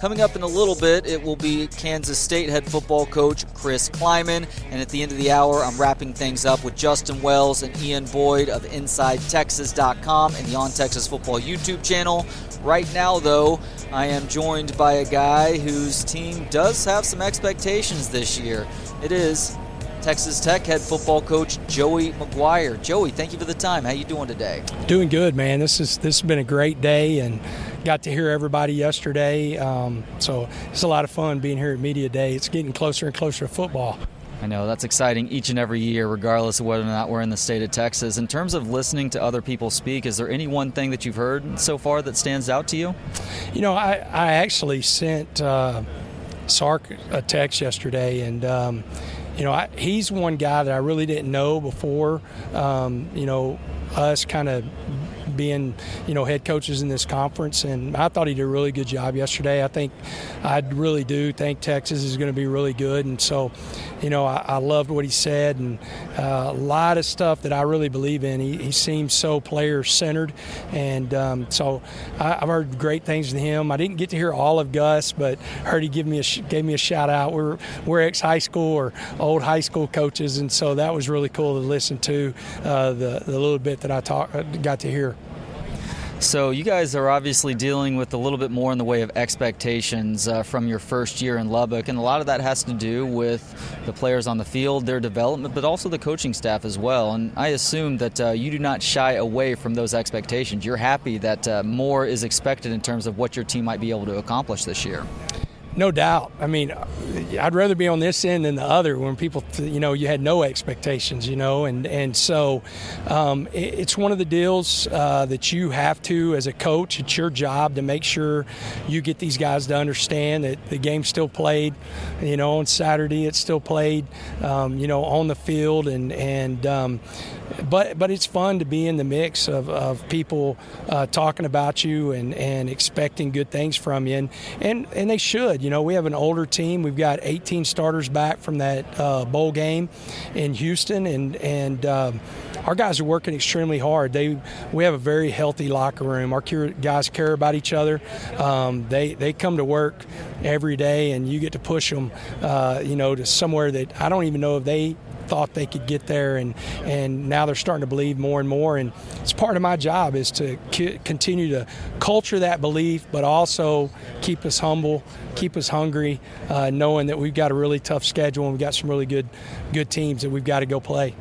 Coming up in a little bit, it will be Kansas State head football coach Chris Klieman. And at the end of the hour, I'm wrapping things up with Justin Wells and Ian Boyd of InsideTexas.com and the On Texas Football YouTube channel. Right now, though, I am joined by a guy whose team does have some expectations this year. It is Texas Tech head football coach Joey McGuire. Joey, thank you for the time. How you doing today? Doing good, man. This is this has been a great day and got to hear everybody yesterday. Um, so it's a lot of fun being here at Media Day. It's getting closer and closer to football. I know that's exciting each and every year, regardless of whether or not we're in the state of Texas. In terms of listening to other people speak, is there any one thing that you've heard so far that stands out to you? You know, I, I actually sent uh, Sark a text yesterday, and um, you know, I, he's one guy that I really didn't know before. Um, you know, us kind of being, you know, head coaches in this conference. And I thought he did a really good job yesterday. I think I really do think Texas is going to be really good. And so, you know, I, I loved what he said and uh, a lot of stuff that I really believe in. He, he seems so player centered. And um, so I, have heard great things from him. I didn't get to hear all of Gus, but heard he give me a, gave me a shout out. We're, we're ex high school or old high school coaches. And so that was really cool to listen to uh, the, the little bit that I talk, got to hear. So you guys are obviously dealing with a little bit more in the way of expectations uh, from your first year in Lubbock, and a lot of that has to do with the players on the field, their development, but also the coaching staff as well. And I assume that uh, you do not shy away from those expectations. You're happy that uh, more is expected in terms of what your team might be able to accomplish this year. No doubt. I mean, I'd rather be on this end than the other when people, you know, you had no expectations, you know, and and so um, it's one of the deals uh, that you have to, as a coach, it's your job to make sure you get these guys to understand that the game's still played, you know, on Saturday it's still played, um, you know, on the field, and and um, but but it's fun to be in the mix of, of people uh, talking about you and, and expecting good things from you, and, and and they should you know, we have an older team. We've got 18 starters back from that uh, bowl game in Houston, and and um, our guys are working extremely hard. They we have a very healthy locker room. Our guys care about each other. Um, they they come to work every day, and you get to push them, uh, you know, to somewhere that I don't even know if they thought they could get there, and and now they're starting to believe more and more. And it's part of my job is to continue to culture that belief, but also keep us humble, keep us hungry, uh, knowing that we've got a really tough schedule and we've got some really good good teams that we've got to go play.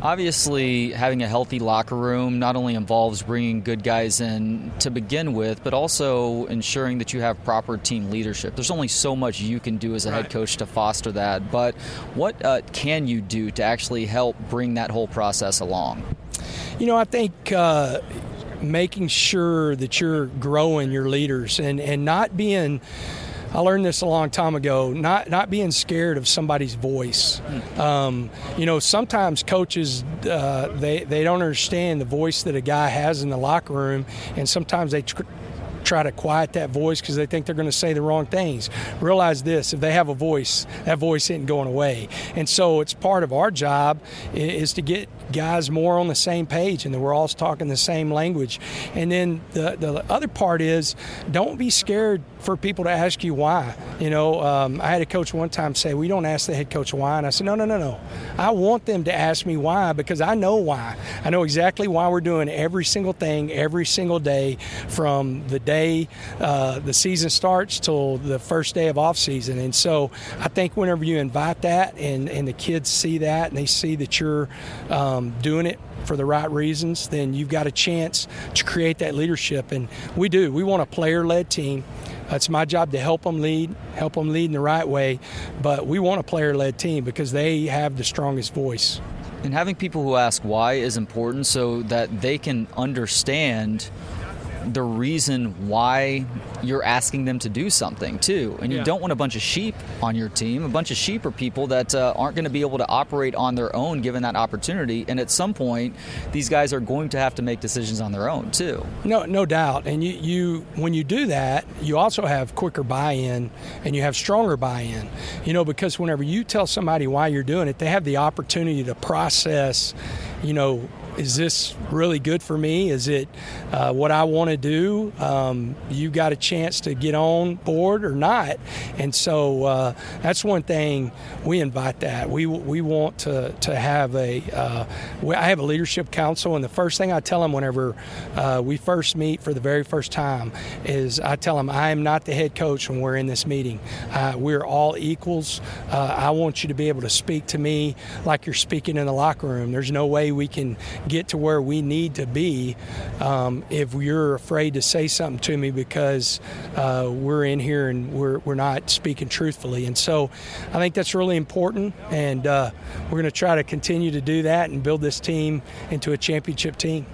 Obviously, having a healthy locker room not only involves bringing good guys in to begin with, but also ensuring that you have proper team leadership. There's only so much you can do as a right. head coach to foster that. But what uh, can you do to actually help bring that whole process along? You know, I think. Uh, making sure that you're growing your leaders and, and not being I learned this a long time ago. Not not being scared of somebody's voice. Um, you know, sometimes coaches uh, they they don't understand the voice that a guy has in the locker room, and sometimes they tr- try to quiet that voice because they think they're going to say the wrong things. Realize this: if they have a voice, that voice isn't going away. And so, it's part of our job is to get guys more on the same page and that we're all talking the same language. And then the the other part is don't be scared for people to ask you why. You know, um, I had a coach one time say, "We don't ask the head coach why," and I said, "No, no, no, no. I want them to ask me why because I know why. I know exactly why we're doing every single thing every single day from the day." uh, the season starts till the first day of off season. And so I think whenever you invite that and, and the kids see that and they see that you're um, Um, doing it for the right reasons, then you've got a chance to create that leadership. And we do. We want a player led team. It's my job to help them lead, help them lead in the right way. But we want a player led team because they have the strongest voice. And having people who ask why is important so that they can understand the reason why you're asking them to do something too. And you yeah. don't want a bunch of sheep on your team. A bunch of sheep are people that uh, aren't going to be able to operate on their own given that opportunity. And at some point, these guys are going to have to make decisions on their own too. No, no doubt. And you, you when you do that, you also have quicker buy-in and you have stronger buy-in. You know, because whenever you tell somebody why you're doing it, they have the opportunity to process, you know, is this really good for me? Is it uh, what I want to do? Um, you got a chance to get on board or not? And so uh, that's one thing we invite that. We we want to to have a uh, I have a leadership council, and the first thing I tell them whenever uh, we first meet for the very first time is I tell them I am not the head coach when we're in this meeting. We're all equals. Uh, I want you to be able to speak to me like you're speaking in the locker room. There's no way we can get to where we need to be um, if you're afraid to say something to me because uh, we're in here and we're, we're not speaking truthfully. And so I think that's really important, and uh, we're going to try to continue to do that and build this team into a championship team.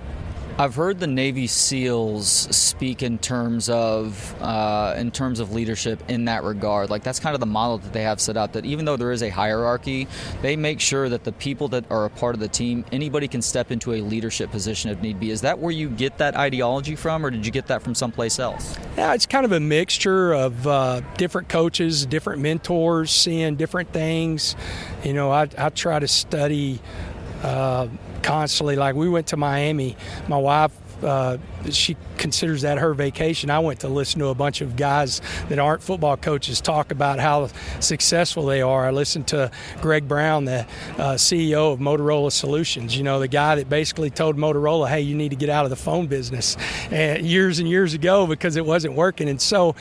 I've heard the Navy SEALs speak in terms of uh, in terms of leadership in that regard. Like that's kind of the model that they have set up. That even though there is a hierarchy, they make sure that the people that are a part of the team, anybody can step into a leadership position if need be. Is that where you get that ideology from, or did you get that from someplace else? Yeah, it's kind of a mixture of uh, different coaches, different mentors, seeing different things. You know, I, I try to study. Uh, constantly. Like we went to Miami. My wife uh, she considers that her vacation. I went to listen to a bunch of guys that aren't football coaches talk about how successful they are. I listened to Greg Brown, the uh, CEO of Motorola Solutions. You know, the guy that basically told Motorola, "Hey, you need to get out of the phone business," and years and years ago because it wasn't working. And so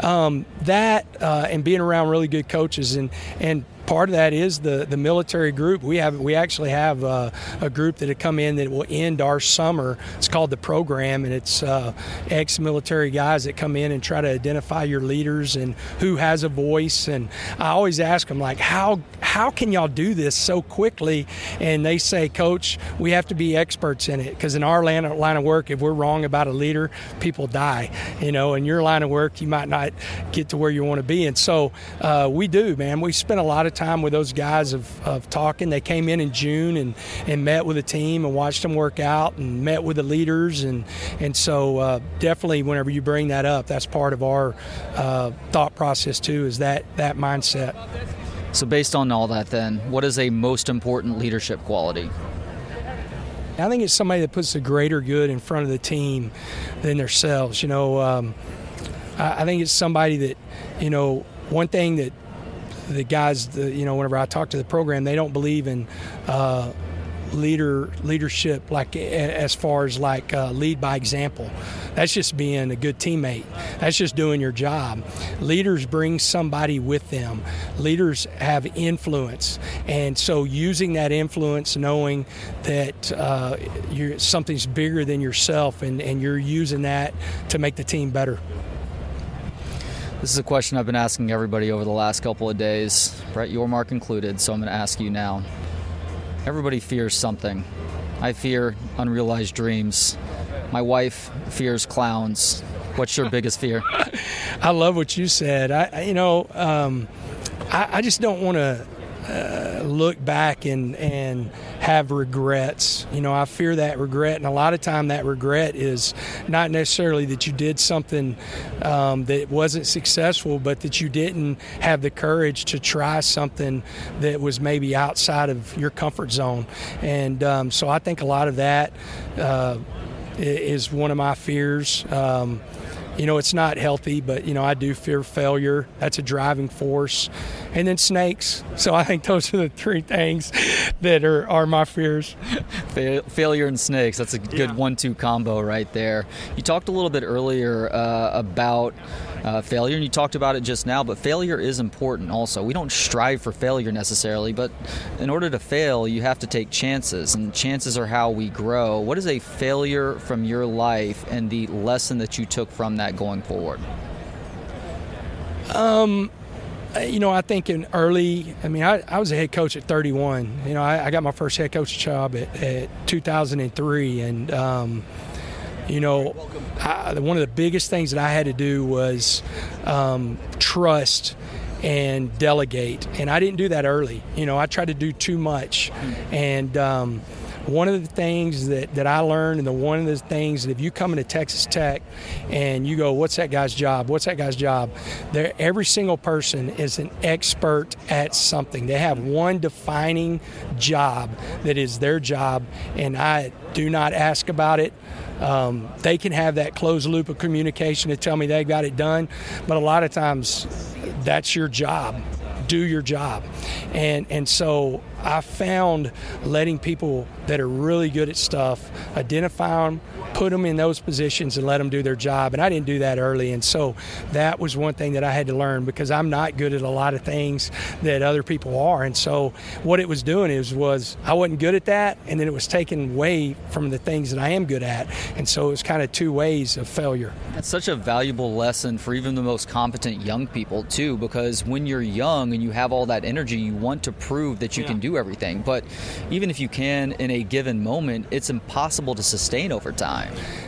um, that uh, and being around really good coaches and and part of that is the, the military group. We have we actually have uh, a group that have come in that will end our summer. It's called the program, and it's uh, ex-military guys that come in and try to identify your leaders and who has a voice. And I always ask them like, how how can y'all do this so quickly? And they say, Coach, we have to be experts in it because in our line of, line of work, if we're wrong about a leader, people die. You know, in your line of work, you might not get to where you want to be. And so uh, we do, man. We spend a lot of time with those guys of, of talking. They came in in June and, and met with the team and watched them work out and met with the leaders. And, and so uh, definitely whenever you bring that up, that's part of our uh, thought process too, is that, that mindset. So based on all that then, what is a most important leadership quality? I think it's somebody that puts the greater good in front of the team than themselves. You know, um, I, I think it's somebody that, you know, one thing that the guys, the, you know, whenever I talk to the program, they don't believe in uh, leader leadership like as far as like uh, lead by example. That's just being a good teammate. That's just doing your job. Leaders bring somebody with them. Leaders have influence, and so using that influence, knowing that uh, something's bigger than yourself, and, and you're using that to make the team better. This is a question I've been asking everybody over the last couple of days, Brett Yormark included, so I'm going to ask you now. Everybody fears something. I fear unrealized dreams. My wife fears clowns. What's your biggest fear? I love what you said. I, you know, um, I, I just don't want to uh, look back and and have regrets. You know, I fear that regret, and a lot of time that regret is not necessarily that you did something um, that wasn't successful, but that you didn't have the courage to try something that was maybe outside of your comfort zone. And um, so I think a lot of that uh, is one of my fears. Um, you know, it's not healthy, but, you know, I do fear failure. That's a driving force. And then snakes. So I think those are the three things that are, are my fears. failure and snakes. That's a good yeah. one two combo right there. You talked a little bit earlier uh, about uh, failure, and you talked about it just now, but failure is important also. We don't strive for failure necessarily, but in order to fail, you have to take chances, and chances are how we grow. What is a failure from your life and the lesson that you took from that going forward? Um, you know, I think in early, I mean, I, I was a head coach at 31. You know, I, I got my first head coach job at, at 2003, and um, you know, I, one of the biggest things that I had to do was um, trust and delegate, and I didn't do that early. You know, I tried to do too much, and um, one of the things that, that I learned, and the one of the things that if you come into Texas Tech and you go, "What's that guy's job? What's that guy's job?" There, every single person is an expert at something. They have one defining job that is their job, and I do not ask about it. Um, they can have that closed loop of communication to tell me they got it done, but a lot of times that's your job. Do your job, and and so I found letting people that are really good at stuff identify them, put them in those positions, and let them do their job. And I didn't do that early, and so that was one thing that I had to learn because I'm not good at a lot of things that other people are. And so what it was doing is was I wasn't good at that, and then it was taken away from the things that I am good at. And so it was kind of two ways of failure. That's such a valuable lesson for even the most competent young people too, because when you're young and you have all that energy, you want to prove that you yeah. can do everything. But even if you can in a given moment, it's impossible to sustain over time.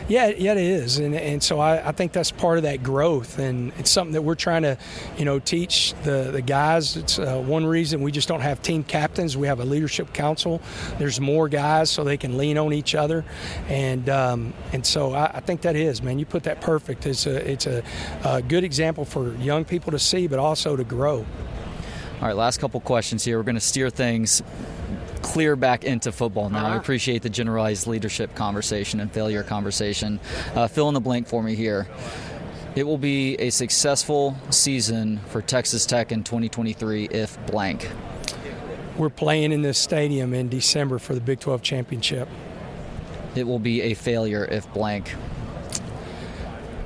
Yeah, yeah, it is, and and so I, I think that's part of that growth, and it's something that we're trying to, you know, teach the the guys. It's uh, one reason we just don't have team captains. We have a leadership council. There's more guys so they can lean on each other, and um, and so I, I, think that is, man. You put that perfect. It's a it's a, a good example for young people to see, but also to grow. All right, last couple questions here. We're going to steer things clear back into football now. I uh-huh. appreciate the generalized leadership conversation and failure conversation. Uh, fill in the blank for me here. It will be a successful season for Texas Tech in 2023 if blank. We're playing in this stadium in December for the Big 12 championship. It will be a failure if blank.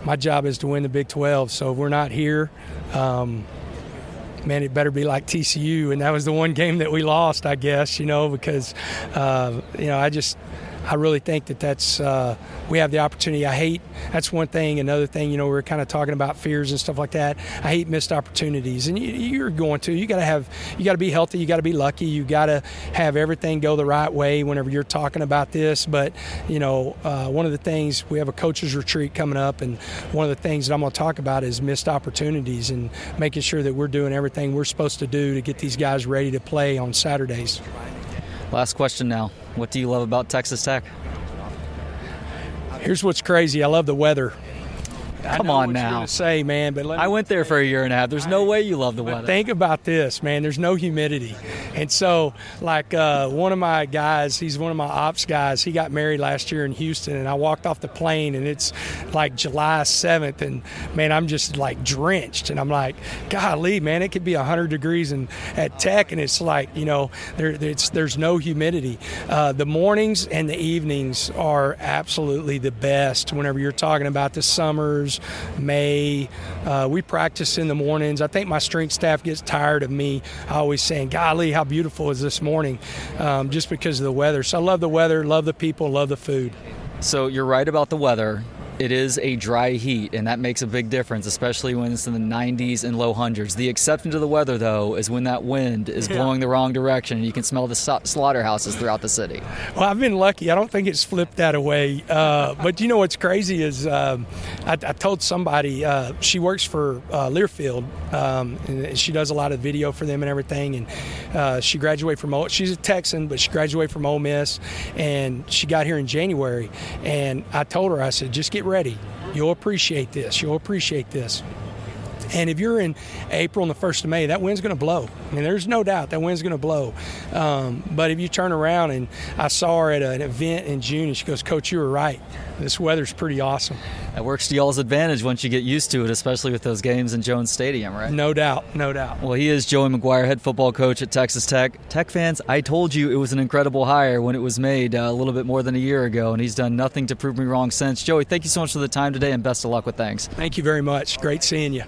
My job is to win the Big 12, so if we're not here, um, man, it better be like TCU. And that was the one game that we lost, I guess, you know, because, uh, you know, I just I really think that that's uh, we have the opportunity. I hate that's one thing. Another thing, you know, we are kind of talking about fears and stuff like that. I hate missed opportunities, and you, are going to. You got to have. You got to be healthy. You got to be lucky. You got to have everything go the right way whenever you're talking about this. But you know, uh, one of the things we have a coaches retreat coming up, and one of the things that I'm going to talk about is missed opportunities and making sure that we're doing everything we're supposed to do to get these guys ready to play on Saturdays. Last question now. What do you love about Texas Tech? Here's what's crazy. I love the weather. Come on now. say, man, but I went there for a year and a half. There's no way you love the weather. Think about this, man. There's no humidity, and so like uh, one of my guys, he's one of my ops guys. He got married last year in Houston, and I walked off the plane, and it's like July 7th, and man, I'm just like drenched, and I'm like, golly, man, it could be 100 degrees and at Tech, and it's like you know there there's no humidity. Uh, the mornings and the evenings are absolutely the best. Whenever you're talking about the summers May. Uh, we practice in the mornings. I think my strength staff gets tired of me always saying, "Golly, how beautiful is this morning?" Um, just because of the weather. So I love the weather, love the people, love the food. So you're right about the weather it is a dry heat, and that makes a big difference, especially when it's in the 90s and low hundreds. The exception to the weather, though, is when that wind is yeah. blowing the wrong direction and you can smell the slaughterhouses throughout the city. Well, I've been lucky. I don't think it's flipped that away. Uh, but you know what's crazy is um, I, I, told somebody uh, she works for uh, Learfield, um, and she does a lot of video for them and everything. And uh, she graduated from she's a Texan, but she graduated from Ole Miss, and she got here in January. And I told her, I said, just get ready. You'll appreciate this. You'll appreciate this. And if you're in April and the 1st of May, that wind's going to blow. I mean, there's no doubt that wind's going to blow. Um, but if you turn around and I saw her at an event in June and she goes, Coach, you were right. This weather's pretty awesome. It works to y'all's advantage once you get used to it, especially with those games in Jones Stadium, right? No doubt, no doubt. Well, he is Joey McGuire, head football coach at Texas Tech. Tech fans, I told you it was an incredible hire when it was made uh, a little bit more than a year ago, and he's done nothing to prove me wrong since. Joey, thank you so much for the time today, and best of luck with things. Thank you very much. Great seeing you.